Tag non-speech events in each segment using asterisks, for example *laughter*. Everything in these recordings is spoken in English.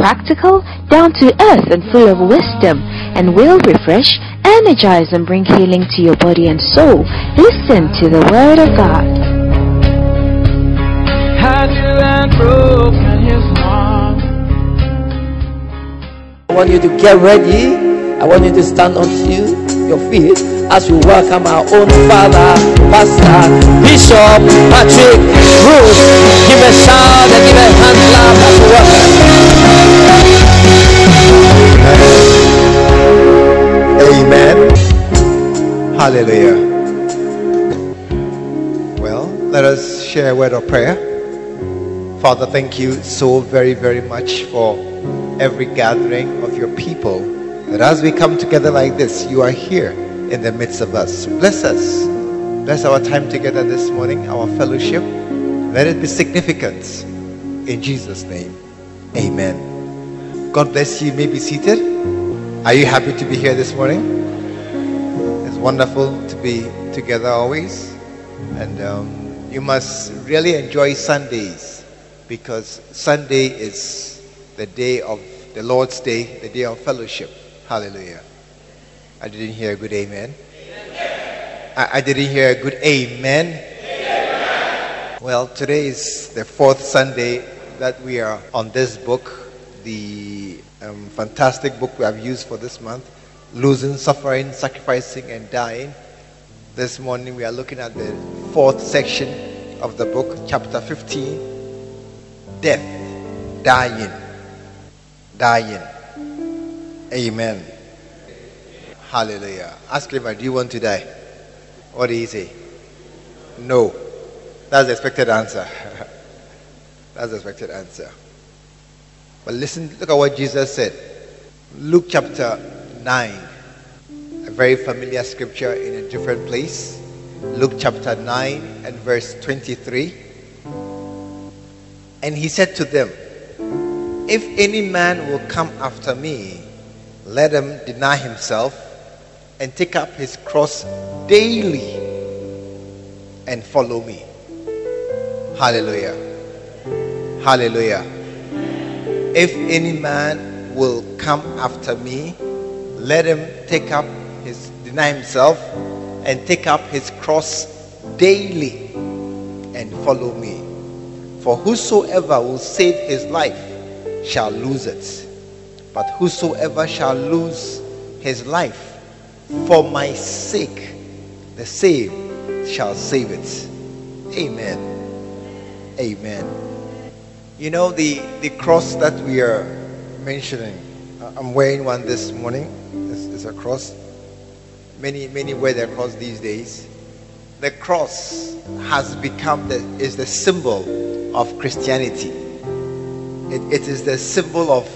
practical, down to earth, and full of wisdom, and will refresh, energize, and bring healing to your body and soul. Listen to the Word of God. Had you and broken his heart. I want you to get ready. I want you to stand on you, your feet as we welcome our own father, pastor, bishop, Patrick, Bruce. Give a shout and give a hand clap as we welcome. Amen. Hallelujah. Well, let us share a word of prayer. Father, thank you so very, very much for every gathering of your people. That as we come together like this, you are here in the midst of us. Bless us. Bless our time together this morning, our fellowship. Let it be significant. In Jesus' name, amen. God bless you. You may be seated. Are you happy to be here this morning? It's wonderful to be together always. And um, you must really enjoy Sundays because Sunday is the day of the Lord's Day, the day of fellowship. Hallelujah. I didn't hear a good amen. I, I didn't hear a good amen. Well, today is the fourth Sunday that we are on this book, the um, fantastic book we have used for this month Losing, Suffering, Sacrificing, and Dying. This morning we are looking at the fourth section of the book, chapter 15 Death, Dying, Dying. Amen. Hallelujah. Ask him, do you want to die? What did he say? No. That's the expected answer. *laughs* That's the expected answer. But listen, look at what Jesus said. Luke chapter 9, a very familiar scripture in a different place. Luke chapter 9 and verse 23. And he said to them, If any man will come after me, let him deny himself and take up his cross daily and follow me. Hallelujah. Hallelujah. If any man will come after me, let him take up his deny himself and take up his cross daily and follow me. For whosoever will save his life shall lose it. But whosoever shall lose his life for my sake, the same shall save it. Amen. Amen. You know the the cross that we are mentioning. I- I'm wearing one this morning. It's, it's a cross. Many many wear their cross these days. The cross has become the is the symbol of Christianity. It, it is the symbol of.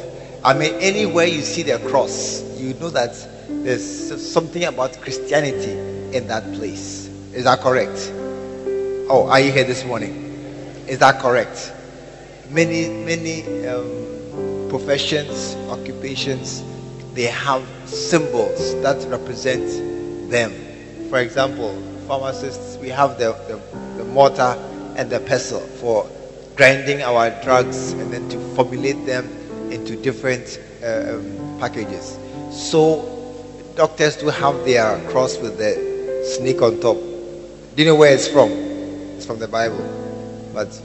I mean, anywhere you see the cross, you know that there's something about Christianity in that place. Is that correct? Oh, are you here this morning? Is that correct? Many, many um, professions, occupations, they have symbols that represent them. For example, pharmacists, we have the, the, the mortar and the pestle for grinding our drugs and then to formulate them into different uh, um, packages. So, doctors do have their cross with the snake on top. Do you know where it's from? It's from the Bible, but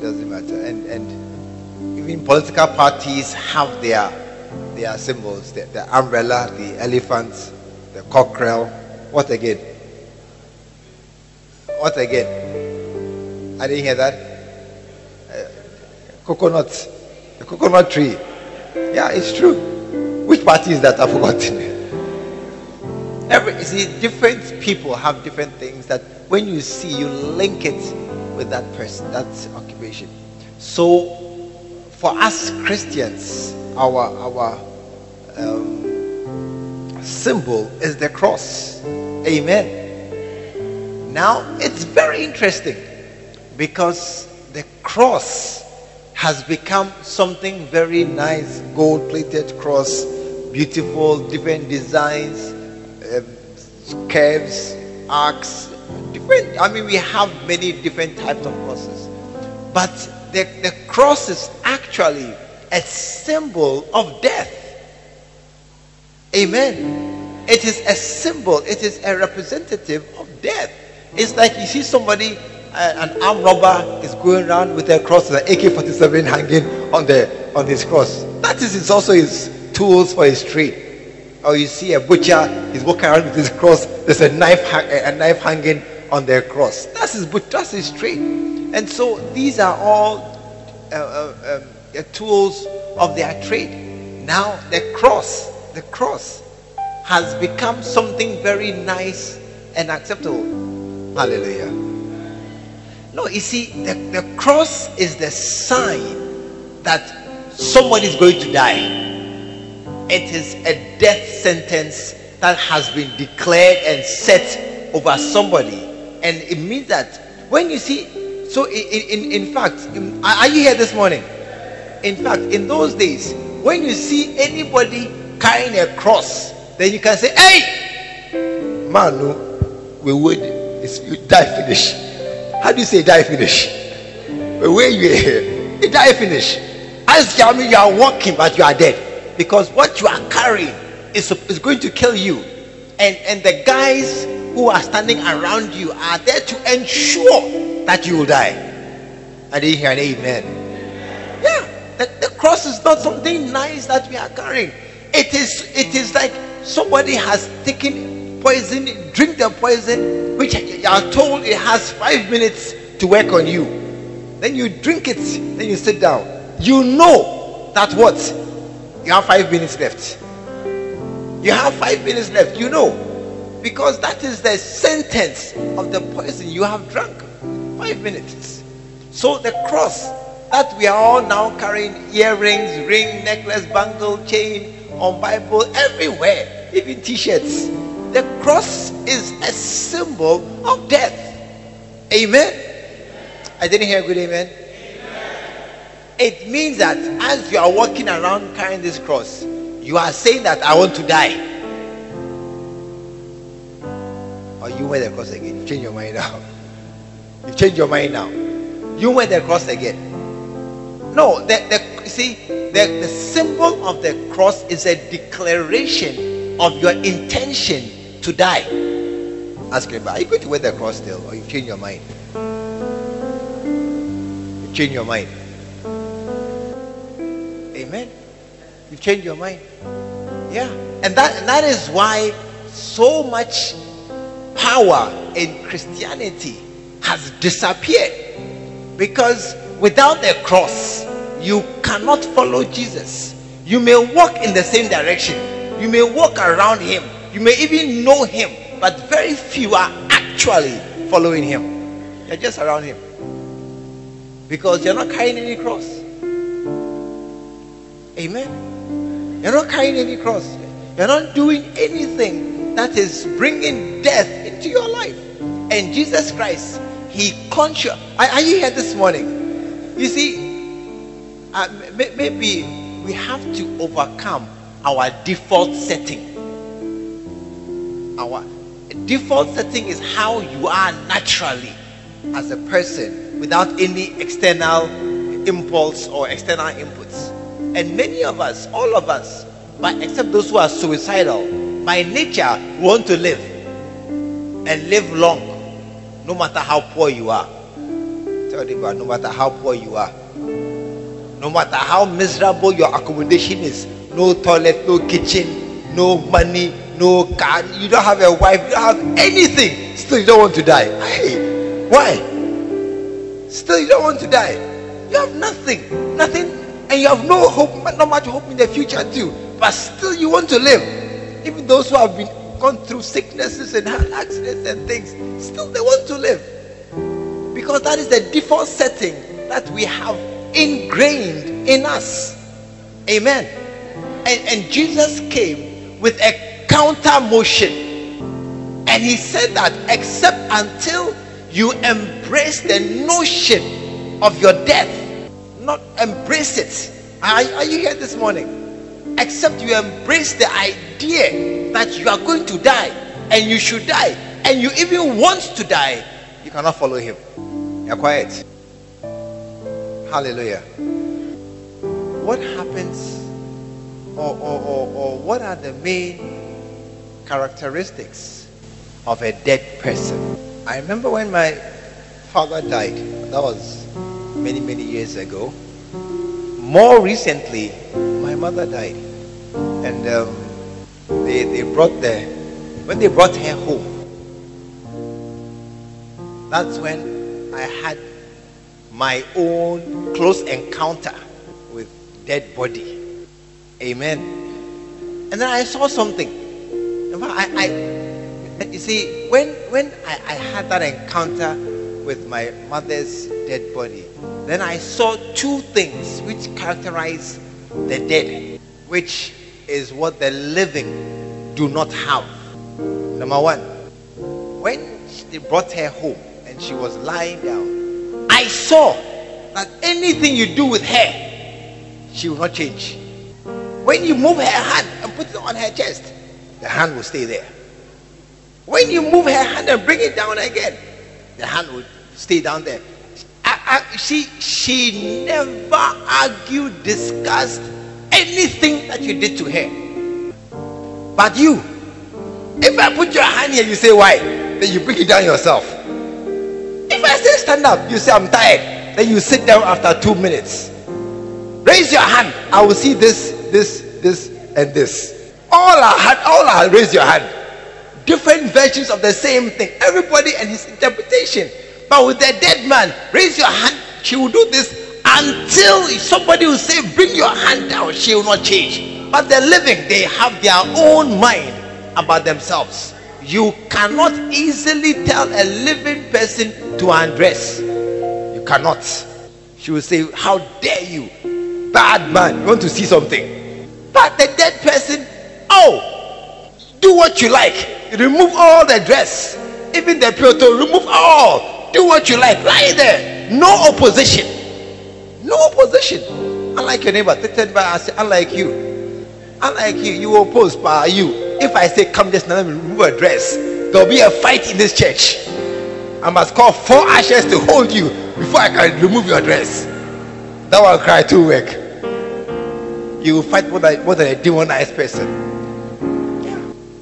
it- doesn't matter. And and even political parties have their their symbols: the, the umbrella, the elephant, the cockerel. What again? What again? I didn't hear that. Uh, coconut, the coconut tree. Yeah, it's true. Which party is that? I've forgotten. *laughs* Every see, different people have different things that when you see, you link it with that person, that occupation. So, for us Christians, our our um, symbol is the cross. Amen. Now, it's very interesting because the cross has become something very nice gold plated cross, beautiful, different designs, um, curves, arcs, different. I mean, we have many different types of crosses, but the, the cross is actually a symbol of death. Amen. It is a symbol, it is a representative of death. It's like you see somebody, uh, an armed robber is going around with a cross, an AK-47 hanging on the on his cross. That is his, also his tools for his trade. Or you see a butcher, he's walking around with his cross. There's a knife, a knife hanging on their cross. That's his, that's his trade. And so these are all uh, uh, um, tools of their trade. Now the cross, the cross, has become something very nice and acceptable. Hallelujah. No, you see, the, the cross is the sign that somebody is going to die. It is a death sentence that has been declared and set over somebody. And it means that when you see, so in, in, in fact, are you here this morning? In fact, in those days, when you see anybody carrying a cross, then you can say, Hey, man, no, we would it's, you die finish. How do you say die finish? Where you you die finish. As you you are walking, but you are dead because what you are carrying is, is going to kill you, and and the guys who are standing around you are there to ensure that you will die. I didn't hear an amen. Yeah, the, the cross is not something nice that we are carrying. It is it is like somebody has taken poison, drink the poison, which you are told it has five minutes to work on you. Then you drink it, then you sit down. You know that what? You have five minutes left. You have five minutes left. You know. Because that is the sentence of the poison you have drunk. Five minutes. So the cross that we are all now carrying earrings, ring, necklace, bangle, chain, on Bible, everywhere, even t-shirts the cross is a symbol of death. Amen. I didn't hear good amen. amen. It means that as you are walking around carrying this cross, you are saying that I want to die. Or you wear the cross again. Change your mind now. *laughs* You change your mind now. You wear the cross again. No, the, the you see the, the symbol of the cross is a declaration of your intention to die. Ask him, are you going to wear the cross still or you change your mind? You change your mind. Amen. You change your mind. Yeah. And that, and that is why so much power in Christianity has disappeared. Because without the cross, you cannot follow Jesus. You may walk in the same direction, you may walk around him, you may even know him, but very few are actually following him. You're just around him. Because you're not carrying any cross. Amen. You're not carrying any cross. You're not doing anything that is bringing death into your life. And Jesus Christ, He conscious. Are, you here this morning? You see, uh, maybe we have to overcome our default setting our default setting is how you are naturally as a person without any external impulse or external inputs. And many of us, all of us, but except those who are suicidal, by nature want to live and live long, no matter how poor you are. Tell them no matter how poor you are, no matter how miserable your accommodation is, no toilet, no kitchen, no money, no car, you don't have a wife, you don't have anything, still you don't want to die. Hey, why? Still you don't want to die. You have nothing, nothing, and you have no hope, not much hope in the future too. But still you want to live. Even those who have been gone through sicknesses and had accidents and things, still they want to live. Because that is the default setting that we have ingrained in us. Amen. and, and Jesus came with a counter motion. And he said that except until you embrace the notion of your death, not embrace it. Are, are you here this morning? Except you embrace the idea that you are going to die and you should die and you even want to die, you cannot follow him. You're quiet. Hallelujah. What happens or, or, or, or what are the main characteristics of a dead person? I remember when my father died, that was many, many years ago. More recently, my mother died. And um, they, they brought the, when they brought her home, that's when I had my own close encounter with dead body. Amen. And then I saw something. I, I you see, when when I, I had that encounter with my mother's dead body, then I saw two things which characterize the dead, which is what the living do not have. Number one, when they brought her home and she was lying down, I saw that anything you do with her, she will not change. When you move her hand and put it on her chest, the hand will stay there. When you move her hand and bring it down again, the hand will stay down there. I, I, she she never argued, discussed anything that you did to her. But you, if I put your hand here, you say why? Then you bring it down yourself. If I say stand up, you say I'm tired. Then you sit down after two minutes. Raise your hand. I will see this, this, this, and this. All our hand, all our raise your hand. Different versions of the same thing. Everybody and his interpretation. But with the dead man, raise your hand. She will do this until somebody will say, Bring your hand down. She will not change. But the living, they have their own mind about themselves. You cannot easily tell a living person to undress. You cannot. She will say, How dare you? Bad man. You want to see something? But the dead person, oh, do what you like. Remove all the dress, even the photo, remove all. Do what you like. Lie there. No opposition. No opposition. Unlike your neighbor, I say, unlike you. Unlike you, you oppose by you. If I say, come just now, let me remove a dress, there'll be a fight in this church. I must call four ashes to hold you before I can remove your dress. That will cry to work. You will fight more than, more than a demonized person.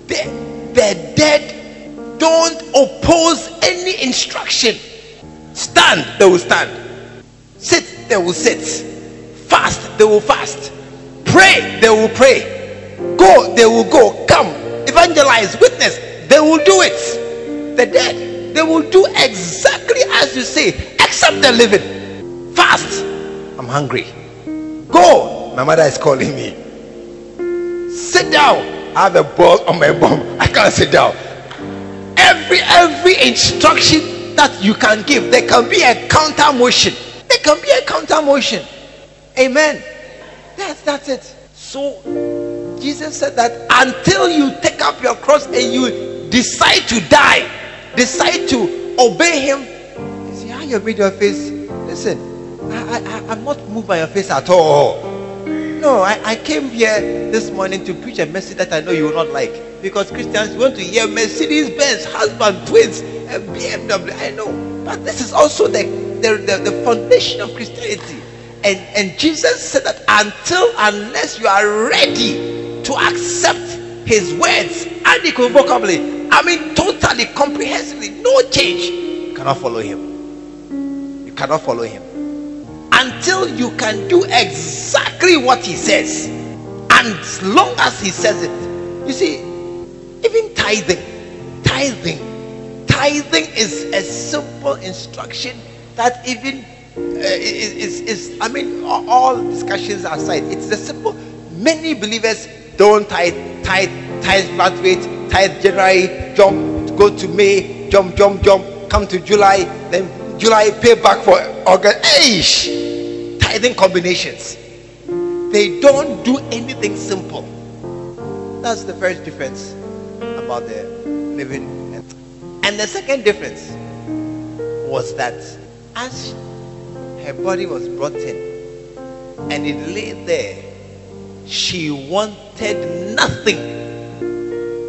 The, the dead don't oppose any instruction. Stand, they will stand. Sit, they will sit. Fast, they will fast. Pray, they will pray. Go, they will go. Come, evangelize, witness, they will do it. The dead, they will do exactly as you say, except the living. Fast, I'm hungry. Go, my mother is calling me. Sit down, I have a ball on my bum. I can't sit down. Every every instruction that you can give, there can be a counter motion. Can be a counter motion. Amen. That's that's it. So Jesus said that until you take up your cross and you decide to die, decide to obey him. You see how you made your face. Listen, I, I, I'm not moved by your face at all. No, I, I came here this morning to preach a message that I know you will not like. Because Christians want to hear Mercedes Benz, husband, twins, and BMW. I know. But this is also the, the, the, the foundation of Christianity. And, and Jesus said that until, unless you are ready to accept his words unequivocally, I mean, totally, comprehensively, no change, you cannot follow him. You cannot follow him until you can do exactly what he says. And as long as he says it, you see, even tithing, tithing, tithing is a simple instruction that even uh, is, is, is, I mean, all discussions aside, it's a simple. Many believers don't tithe, tithe, tithe fluctuate, tithe January, jump, go to May, jump, jump, jump, come to July, then July pay back for August. Eish! Tithing combinations. They don't do anything simple. That's the first difference about the living. And the second difference was that as her body was brought in and it lay there, she wanted nothing.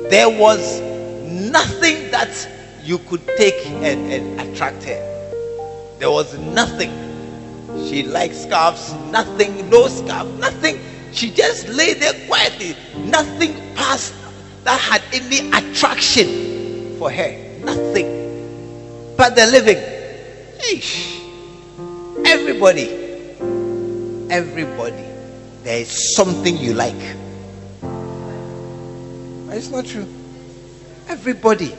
There was nothing that you could take and, and attract her. There was nothing. She liked scarves, nothing, no scarf, nothing. She just lay there quietly. Nothing passed that had any attraction for her. Nothing. But the living. Eesh. Everybody. Everybody. There is something you like. It's not true. Everybody.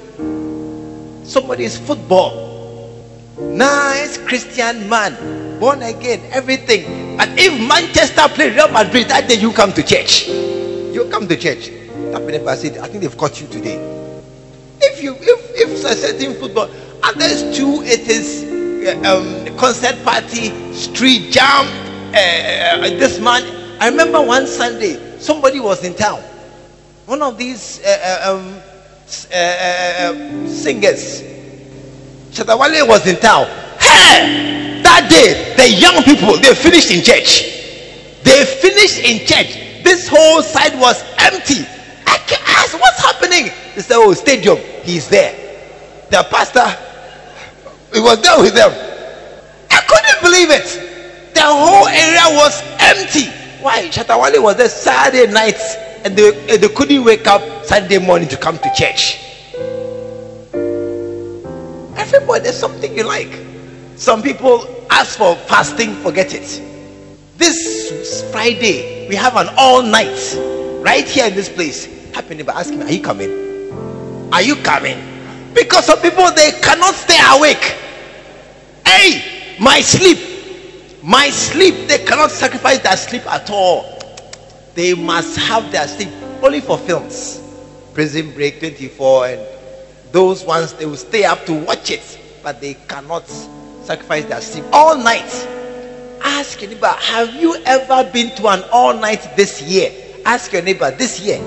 Somebody is football. Nice Christian man. Born again. Everything. But if Manchester play Real Madrid, that day you come to church. You come to church. I said, I think they've caught you today. If you if if a certain football, others too, it is um, concert party, street jam. Uh, uh, this man, I remember one Sunday, somebody was in town. One of these uh, uh um, uh, uh, singers, Shatta Wale was in town. Hey, that day, the young people they finished in church. They finished in church. This whole side was empty. I can ask, what's happening? They said, Oh, stadium, he's there. The pastor, he was there with them. I couldn't believe it. The whole area was empty. Why? Shatta Wale was there Saturday night and they, they couldn't wake up Sunday morning to come to church. Everybody, there's something you like. Some people ask for fasting, forget it. This Friday, we have an all night right here in this place. Happening by asking, Are you coming? Are you coming? Because some people they cannot stay awake. Hey, my sleep, my sleep, they cannot sacrifice their sleep at all. They must have their sleep only for films. Prison Break 24 and those ones they will stay up to watch it, but they cannot sacrifice their sleep all night. Ask your neighbor, have you ever been to an all night this year? Ask your neighbor this year,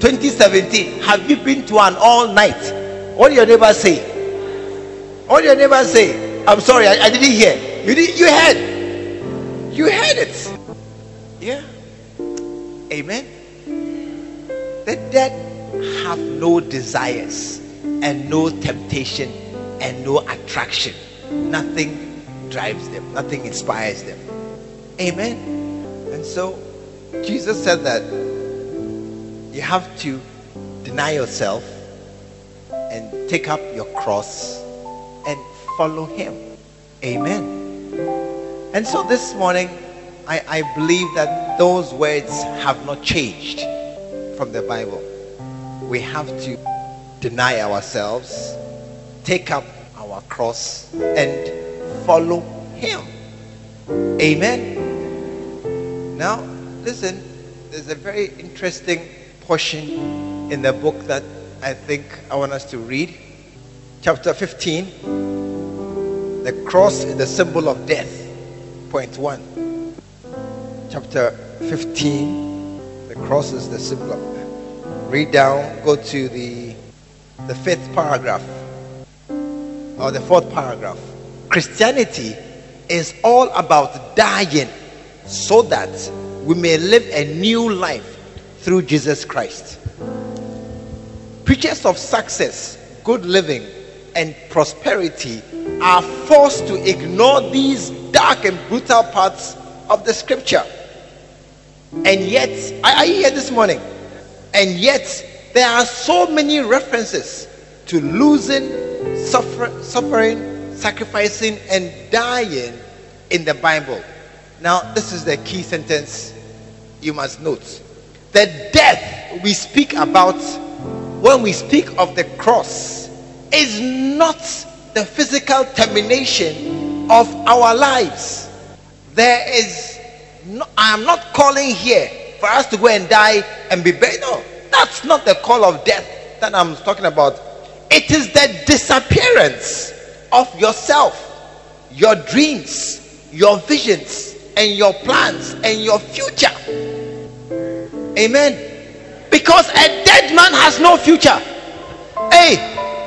2017, have you been to an all night? What your neighbor say? What your neighbor say? I'm sorry, I, I didn't hear. You did you heard. You heard it. Yeah. Amen. The dead have no desires and no temptation and no attraction. Nothing drives them, nothing inspires them. Amen. And so Jesus said that you have to deny yourself take up your cross and follow him. Amen. And so this morning, I, I believe that those words have not changed from the Bible. We have to deny ourselves, take up our cross, and follow Him. Amen. Now, listen, there's a very interesting portion in the book that I think I want us to read. Chapter 15. The cross is the symbol of death. Point one. Chapter 15. The cross is the symbol of read down, go to the the fifth paragraph or the fourth paragraph. Christianity is all about dying so that we may live a new life through Jesus Christ. Preachers of success, good living, and prosperity are forced to ignore these dark and brutal parts of the scripture. And yet, are you here this morning? And yet, there are so many references to losing, suffer, suffering, sacrificing, and dying in the Bible. Now, this is the key sentence you must note. The death we speak about when we speak of the cross is not the physical termination of our lives. There is, no, I am not calling here for us to go and die and be buried. No, that's not the call of death that I'm talking about. It is the disappearance of yourself, your dreams, your visions, and your plans and your future. Amen. Because a dead man has no future. Hey,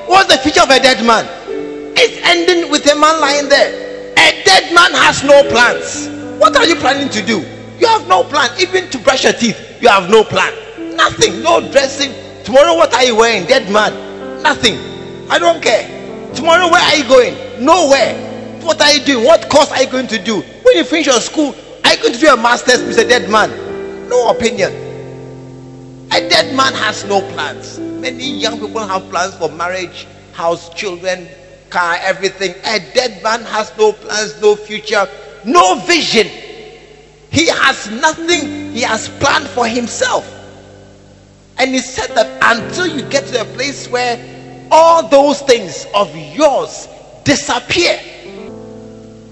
what's the future of a dead man? It's ending with a man lying there. A dead man has no plans. What are you planning to do? You have no plan. Even to brush your teeth, you have no plan. Nothing. No dressing. Tomorrow, what are you wearing? Dead man. Nothing. I don't care. Tomorrow, where are you going? Nowhere. What are you doing? What course are you going to do? When you finish your school, are you going to do a master's with a dead man? No opinion. A dead man has no plans. Many young people have plans for marriage, house, children, car, everything. A dead man has no plans, no future, no vision. He has nothing he has planned for himself. And he said that until you get to a place where all those things of yours disappear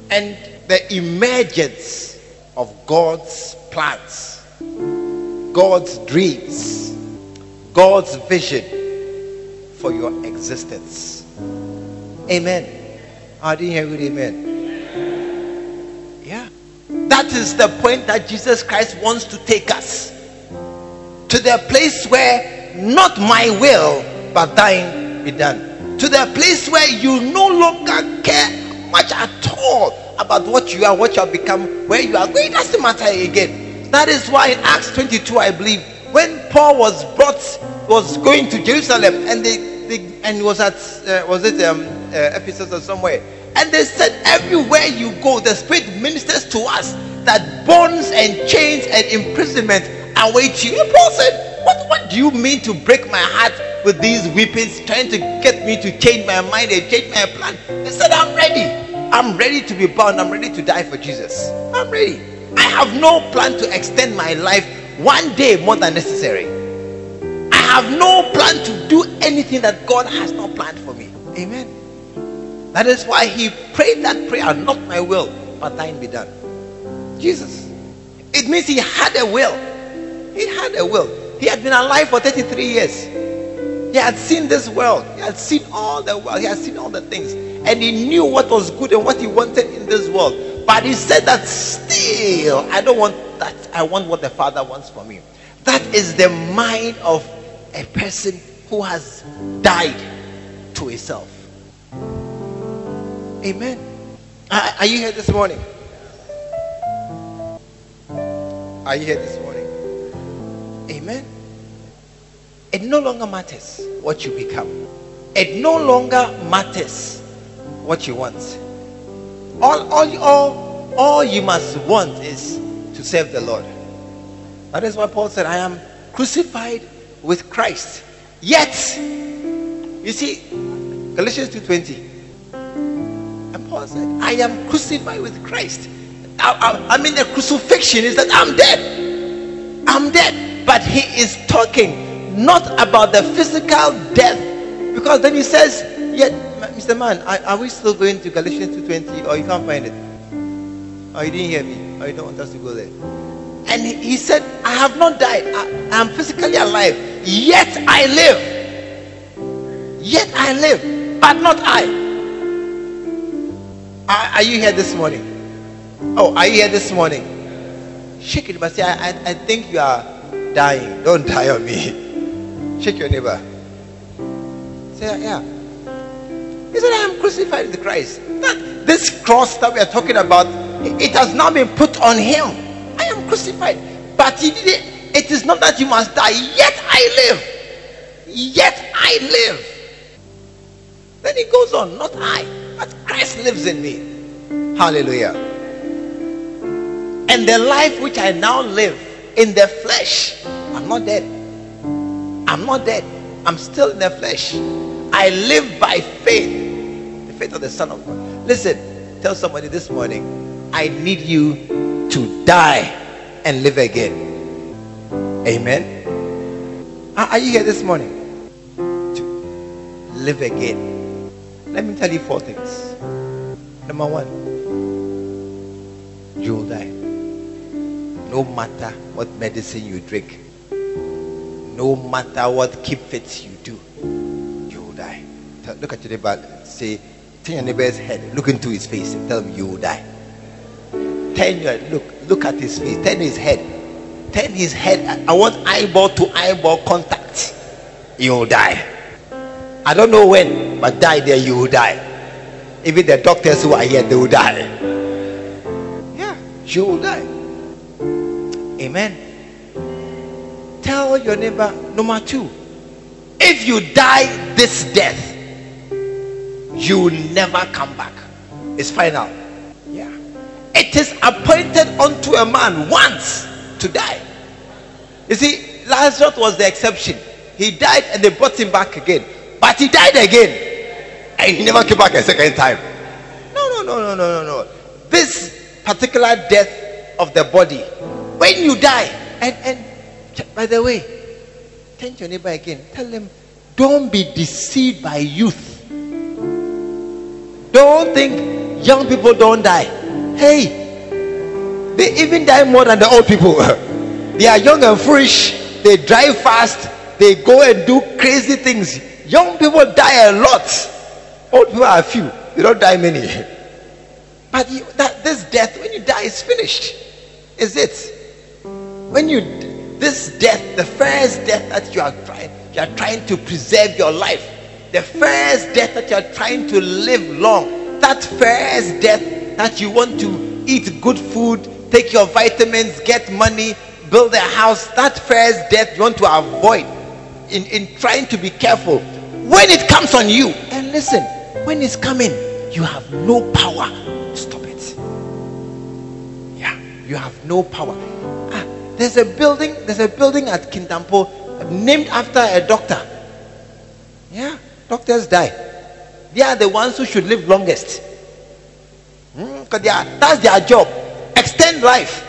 and the emergence of God's plans, God's dreams, God's vision for your existence. Amen. I didn't hear good amen. Yeah. That is the point that Jesus Christ wants to take us to the place where not my will but thine be done. To the place where you no longer care much at all about what you are, what you have become, where you are going. Doesn't matter again. That is why in Acts 22, I believe, when Paul was brought, was going to Jerusalem, and they, they and was at uh, was it um, uh, Ephesus or somewhere, and they said, everywhere you go, the Spirit ministers to us that bonds and chains and imprisonment await you. And Paul said, what, what do you mean to break my heart with these weepings, trying to get me to change my mind and change my plan? He said, I'm ready. I'm ready to be bound. I'm ready to die for Jesus. I'm ready. I have no plan to extend my life one day more than necessary. I have no plan to do anything that God has not planned for me. Amen. That is why he prayed that prayer, not my will, but thine be done. Jesus. It means he had a will. He had a will. He had been alive for 33 years. He had seen this world. He had seen all the world. He had seen all the things. And he knew what was good and what he wanted in this world. But he said that still, I don't want that. I want what the Father wants for me. That is the mind of a person who has died to himself. Amen. Are, are you here this morning? Are you here this morning? Amen. It no longer matters what you become. It no longer matters what you want. All, all, all, all you must want is to serve the Lord. That is why Paul said, I am crucified with Christ. Yet, you see, Galatians 2.20. And Paul said, I am crucified with Christ. I, I, I mean, the crucifixion is that I'm dead. I'm dead. But he is talking not about the physical death. Because then he says, Yet, Mr. Man, are, we still going to Galatians 2.20 or you can't find it? Oh, you didn't hear me. Oh, you don't want us to go there. And he, said, I have not died. I, I am physically alive. Yet I live. Yet I live. But not I. Are, are you here this morning? Oh, are you here this morning? Shake it, but say, I, I, I think you are dying. Don't die on me. *laughs* Shake your neighbor. Say, yeah. He said, I am crucified with Christ. That, this cross that we are talking about, it, has now been put on him. I am crucified. But he did it. Is not that you must die. Yet I live. Yet I live. Then he goes on, not I, but Christ lives in me. Hallelujah. And the life which I now live in the flesh, I'm not dead. I'm not dead. I'm still in the flesh. I live by faith, faith of the Son of God. Listen, tell somebody this morning, I need you to die and live again. Amen. Are you here this morning? To live again. Let me tell you four things. Number one, you'll die. No matter what medicine you drink, no matter what keep fit you do, you'll die. Look at your neighbor, say, turn your neighbor's head, look into his face, and tell him you will die. turn your look, look at his face, turn his head, turn his head. I- want eyeball to eyeball contact. You'll die. I don't know when, but die there, you will die. Even the doctors who are here, they will die. Yeah, you will die. Amen. Tell your neighbor, number two, if you die this death, you will never come back. It's final. Yeah. It is appointed unto a man once to die. You see, Lazarus was the exception. He died and they brought him back again. But he died again. And he never came back a second time. No, no, no, no, no, no, no. This particular death of the body, when you die, and, and by the way, to your neighbor again. Tell them, don't be deceived by youth. Don't think young people don't die. Hey, they even die more than the old people. *laughs* they are young and foolish. They drive fast. They go and do crazy things. Young people die a lot. Old people are a few. They don't die many. *laughs* But you, that this death, when you die, is finished. Is it? When you this death, the first death that you are trying, you are trying to preserve your life, the first death that you are trying to live long, that first death that you want to eat good food, take your vitamins, get money, build a house, that first death you want to avoid in, in trying to be careful. When it comes on you, and listen, when it's coming, you have no power to stop it. Yeah, you have no power. Ah, there's a building, there's a building at Kintampo named after a doctor. Yeah, doctors die. They are the ones who should live longest. Hmm? Because are that's their job. Extend life.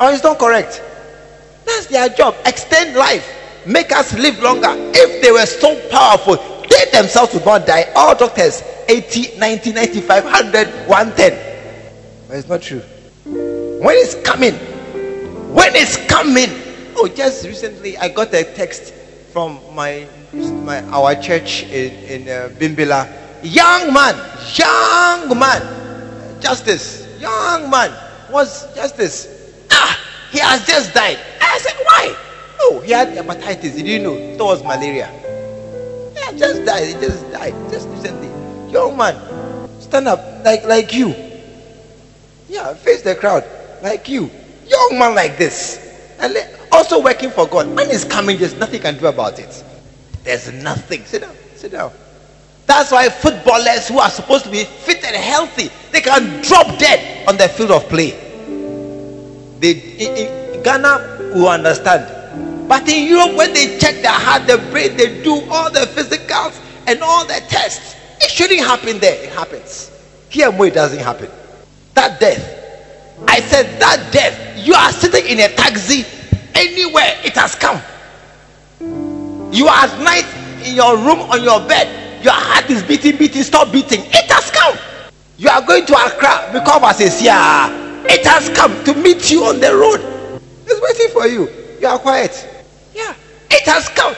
Oh, it's not correct. That's their job. Extend life. Make us live longer. If they were so powerful, they themselves would not die. All doctors 80, 90, 95, 100, 110. But it's not true. When it's coming, when it's coming. Oh, just recently I got a text from my my our church in, in uh, Bimbila. Young man, young man, justice, young man was justice. Ah, he has just died. I said, why? Oh, he had hepatitis. He Did you know? It was malaria. Yeah, just died. He just died just recently. Young man, stand up like like you. Yeah, face the crowd like you. Young man like this. And also working for God. When it's coming, there's nothing can do about it. There's nothing. Sit down. Sit down. That's why footballers who are supposed to be fit and healthy, they can drop dead on the field of play. They in, in Ghana will understand. But in Europe, when they check their heart, their brain, they do all the physicals and all the tests. It shouldn't happen there. It happens. Here, more it doesn't happen. That death. I said that death. You are sitting in a taxi anywhere. It has come. You are at night in your room on your bed. Your heart is beating, beating. Stop beating. It has come. You are going to Accra because a yeah. It has come to meet you on the road. It's waiting for you. You are quiet. Yeah. It has come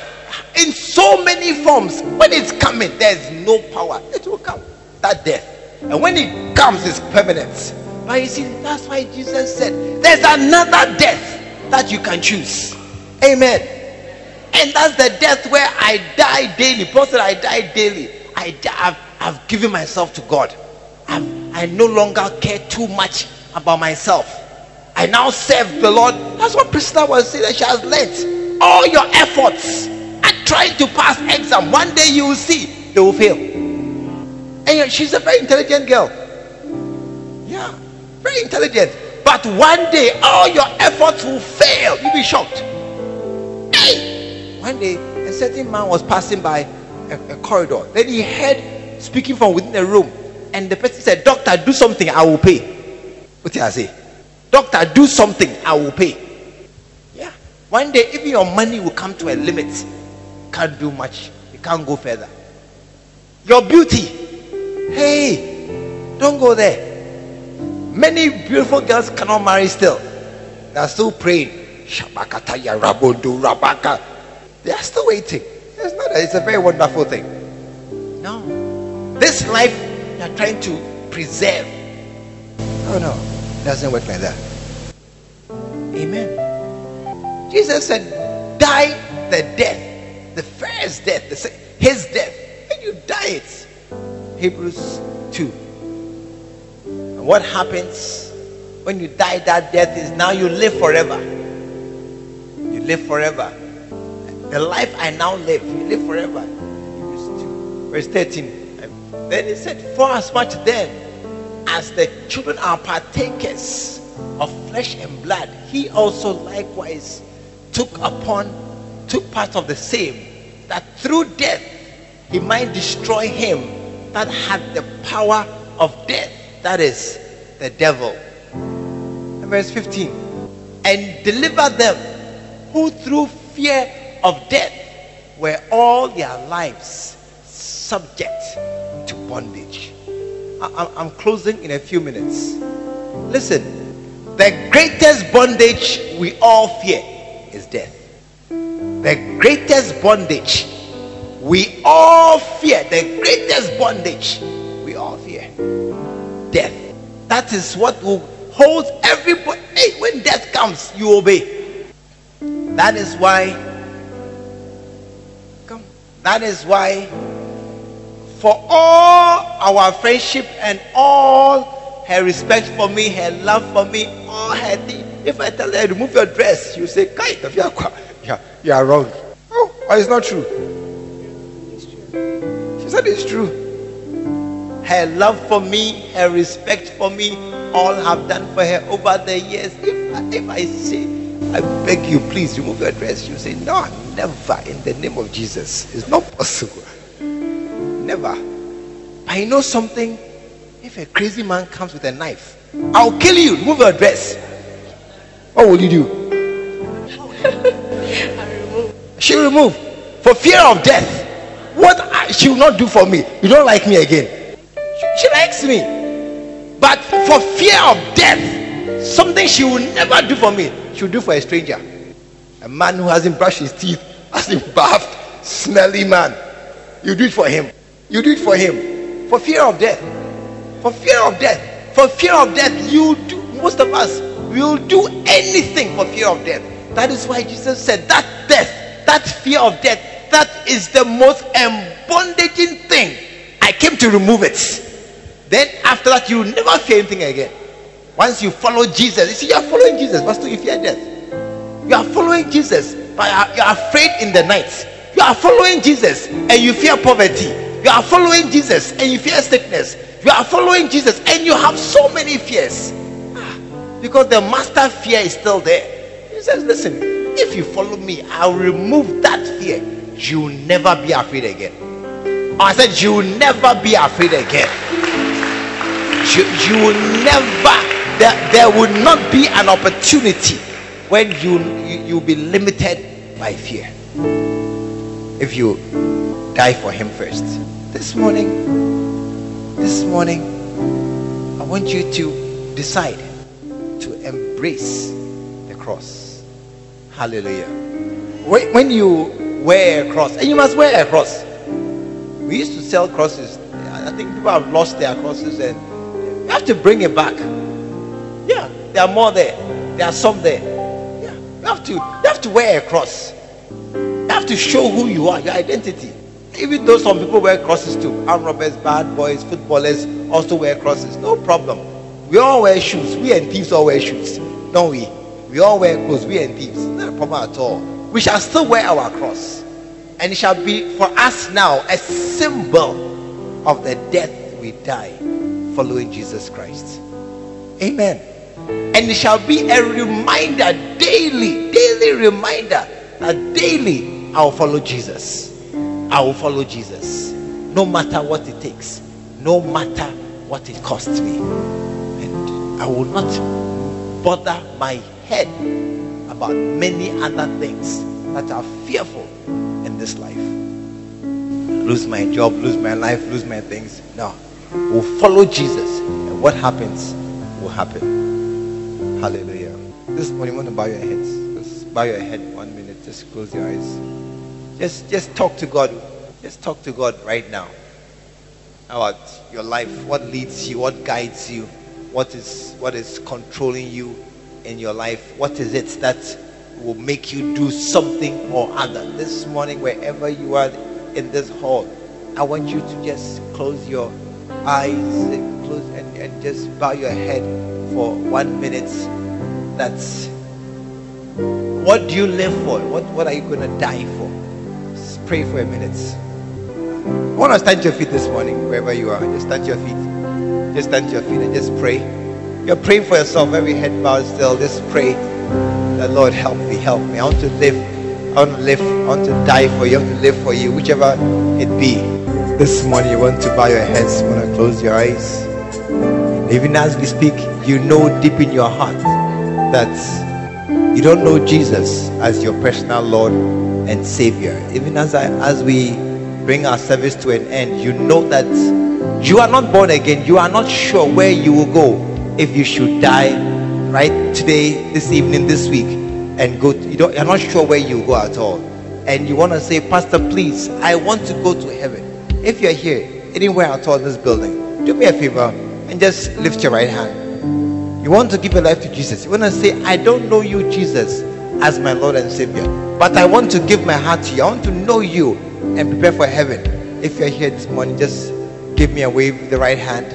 in so many forms. When it's coming, there's no power. It will come. That death. And when it comes, it's permanent. But you see, that's why Jesus said, There's another death that you can choose. Amen. And that's the death where I die daily. Paul said, I die daily. I die, I've, I've given myself to God. I've, I no longer care too much about myself. I now serve the Lord. That's what Priscilla was saying that she has learned. All your efforts at trying to pass exam, one day you will see they will fail. And she's a very intelligent girl. Yeah, very intelligent. But one day all your efforts will fail. You'll be shocked. Hey! One day a certain man was passing by a, a corridor. Then he heard speaking from within the room. And the person said, Doctor, do something, I will pay. What did I say? Doctor, do something, I will pay. Yeah. One day, even your money will come to a limit. Can't do much. You can't go further. Your beauty. Hey, don't go there. Many beautiful girls cannot marry still. They are still praying. Shabakataya rabodu rabaka. They are still waiting. It's not. A, it's a very wonderful thing. No. This life you are trying to preserve. Oh no. It doesn't work like that. Amen. Jesus said, Die the death, the first death, the, his death. When you die it. Hebrews 2. And what happens when you die that death is now you live forever. You live forever. The life I now live, you live forever. Verse 13. Then he said, For as much then as the children are partakers of flesh and blood, he also likewise took upon, took part of the same, that through death he might destroy him that had the power of death, that is, the devil. And verse 15, and deliver them who through fear of death were all their lives subject to bondage. I, am closing in a few minutes. Listen, the greatest bondage we all fear is death. The greatest bondage we all fear, the greatest bondage we all fear, death. That is what will hold everybody. Hey, when death comes, you obey. That is why. That is why for all our friendship and all her respect for me, her love for me, all her thing. If I tell her remove your dress, you say, Kai, yeah, you are wrong. Oh, it's not true. She said it's true. Her love for me, her respect for me, all have done for her over the years. If I, if I say, I beg you, please remove your dress, you say, No, never in the name of Jesus. It's not possible. Never. But you know something? If a crazy man comes with a knife, I'll kill you. Remove your dress. What will you do? *laughs* remove. She remove for fear of death. What I, she will not do for me? You don't like me again. She, she likes me, but for fear of death, something she will never do for me, she'll do for a stranger. A man who hasn't brushed his teeth, *laughs* hasn't bathed, smelly man. You do it for him. You do it for him. For fear of death. For fear of death. For fear of death, you do, most of us will do anything for fear of death. That is why Jesus said that death, that fear of death, that is the most embondaging thing. I came to remove it. Then after that, you never fear anything again. Once you follow Jesus, you see, you are following Jesus, but still you fear death. You are following Jesus, but you are afraid in the night. You are following Jesus and you fear poverty. You are following Jesus and you fear sickness. You are following Jesus and you have so many fears. Ah, because the master fear is still there. He says, Listen, if you follow me, I'll remove that fear. You'll never be afraid again. Oh, I said, You will never be afraid again. You, you will never, there, there will not be an opportunity when you, you you'll be limited by fear. If you die for him first. This morning, this morning, I want you to decide to embrace the cross. Hallelujah. When you wear a cross, and you must wear a cross. We used to sell crosses. I think people have lost their crosses and you have to bring it back. Yeah, there are more there. There are some there. Yeah, you have to you have to wear a cross. You have to show who you are, your identity. Even though some people wear crosses too, arm robbers, bad boys, footballers also wear crosses. No problem. We all wear shoes. We and thieves all wear shoes, don't we? We all wear clothes. We and thieves. Not a problem at all. We shall still wear our cross, and it shall be for us now a symbol of the death we die following Jesus Christ. Amen. And it shall be a reminder daily, daily reminder that daily I'll follow Jesus. I will follow Jesus no matter what it takes, no matter what it costs me. And I will not bother my head about many other things that are fearful in this life. Lose my job, lose my life, lose my things. No. We'll follow Jesus, and what happens will happen. Hallelujah. This morning, you want to bow your heads. Just bow your head one minute. Just close your eyes. Just, just talk to God. Just talk to God right now about your life. What leads you? What guides you? What is what is controlling you in your life? What is it that will make you do something or other? This morning, wherever you are in this hall, I want you to just close your eyes and close and, and just bow your head for one minute. That's what do you live for? What what are you gonna die for? Just pray for a minute. I want to stand to your feet this morning, wherever you are. Just stand to your feet. Just stand to your feet and just pray. You're praying for yourself, every head bowed still. Just pray that Lord help me, help me. I want to live. I want to live. I want to die for you. I want to live for you, whichever it be. This morning you want to bow your heads, you want to close your eyes. Even as we speak, you know deep in your heart that you don't know Jesus as your personal Lord and Savior. Even as I, as we bring our service to an end, you know that you are not born again. You are not sure where you will go if you should die right today, this evening, this week, and go. To, you don't. You're not sure where you go at all, and you want to say, Pastor, please, I want to go to heaven. If you're here, anywhere at all in this building, do me a favor and just lift your right hand. You want to give your life to Jesus. You want to say, I don't know you, Jesus, as my Lord and Savior, but I want to give my heart to you. I want to know you and prepare for heaven. If you're here this morning, just give me a wave with the right hand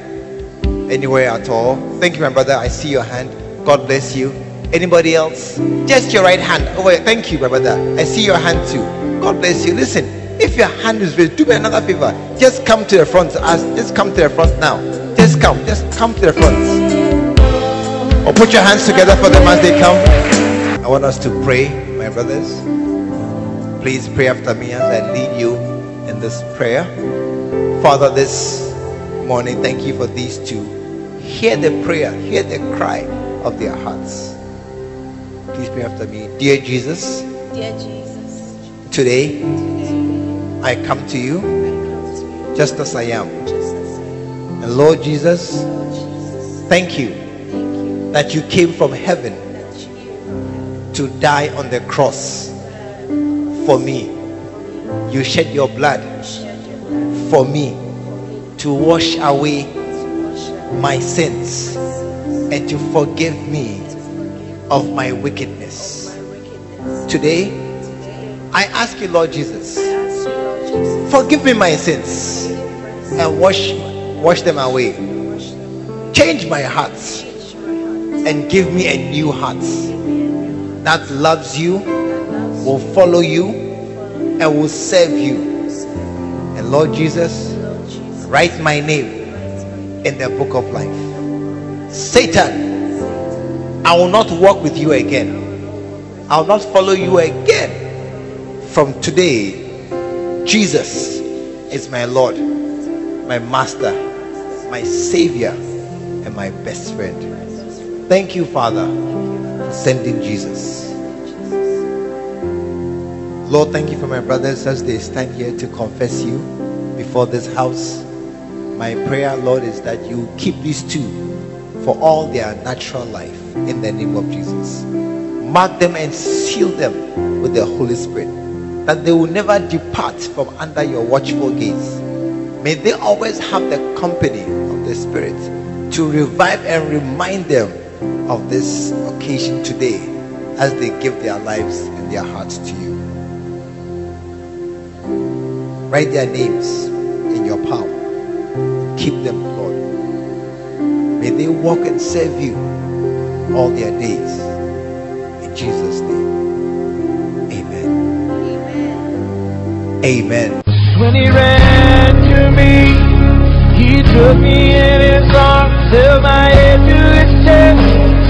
anywhere at all. Thank you, my brother. I see your hand. God bless you. Anybody else? Just your right hand. Oh, wait. Thank you, my brother. I see your hand too. God bless you. Listen, if your hand is raised, do me another favor. Just come to the front. Ask, just come to the front now. Just come. Just come to the front. Or put your hands together for them as they come. I want us to pray, my brothers. Please pray after me as I lead you in this prayer. Father, this morning, thank you for these two. Hear the prayer, hear the cry of their hearts. Please pray after me. Dear Jesus, Dear Jesus, today today I come to you come to you just as I am. just as I am. And Lord Jesus, Lord Jesus, thank you that you came from heaven to die on the cross for me. You shed your blood for me to wash away my sins and to forgive me of my wickedness. Today, I ask you, Lord Jesus, forgive me my sins and wash wash them away. Change my heart. And give me a new heart that loves you, will follow you, and will serve you. And Lord Jesus, write my name in the book of life. Satan, I will not walk with you again. I will not follow you again. From today, Jesus is my Lord, my Master, my Savior, and my best friend. Thank you, Father, for sending Jesus. Lord, thank you for my brothers as they stand here to confess you before this house. My prayer, Lord, is that you keep these two for all their natural life in the name of Jesus. Mark them and seal them with the Holy Spirit, that they will never depart from under your watchful gaze. May they always have the company of the Spirit to revive and remind them of this occasion today as they give their lives and their hearts to you. Write their names in your palm. Keep them, Lord. May they walk and serve you all their days. In Jesus' name. Amen. Amen. When he ran to me, he took me in his arms, held my head to his chest,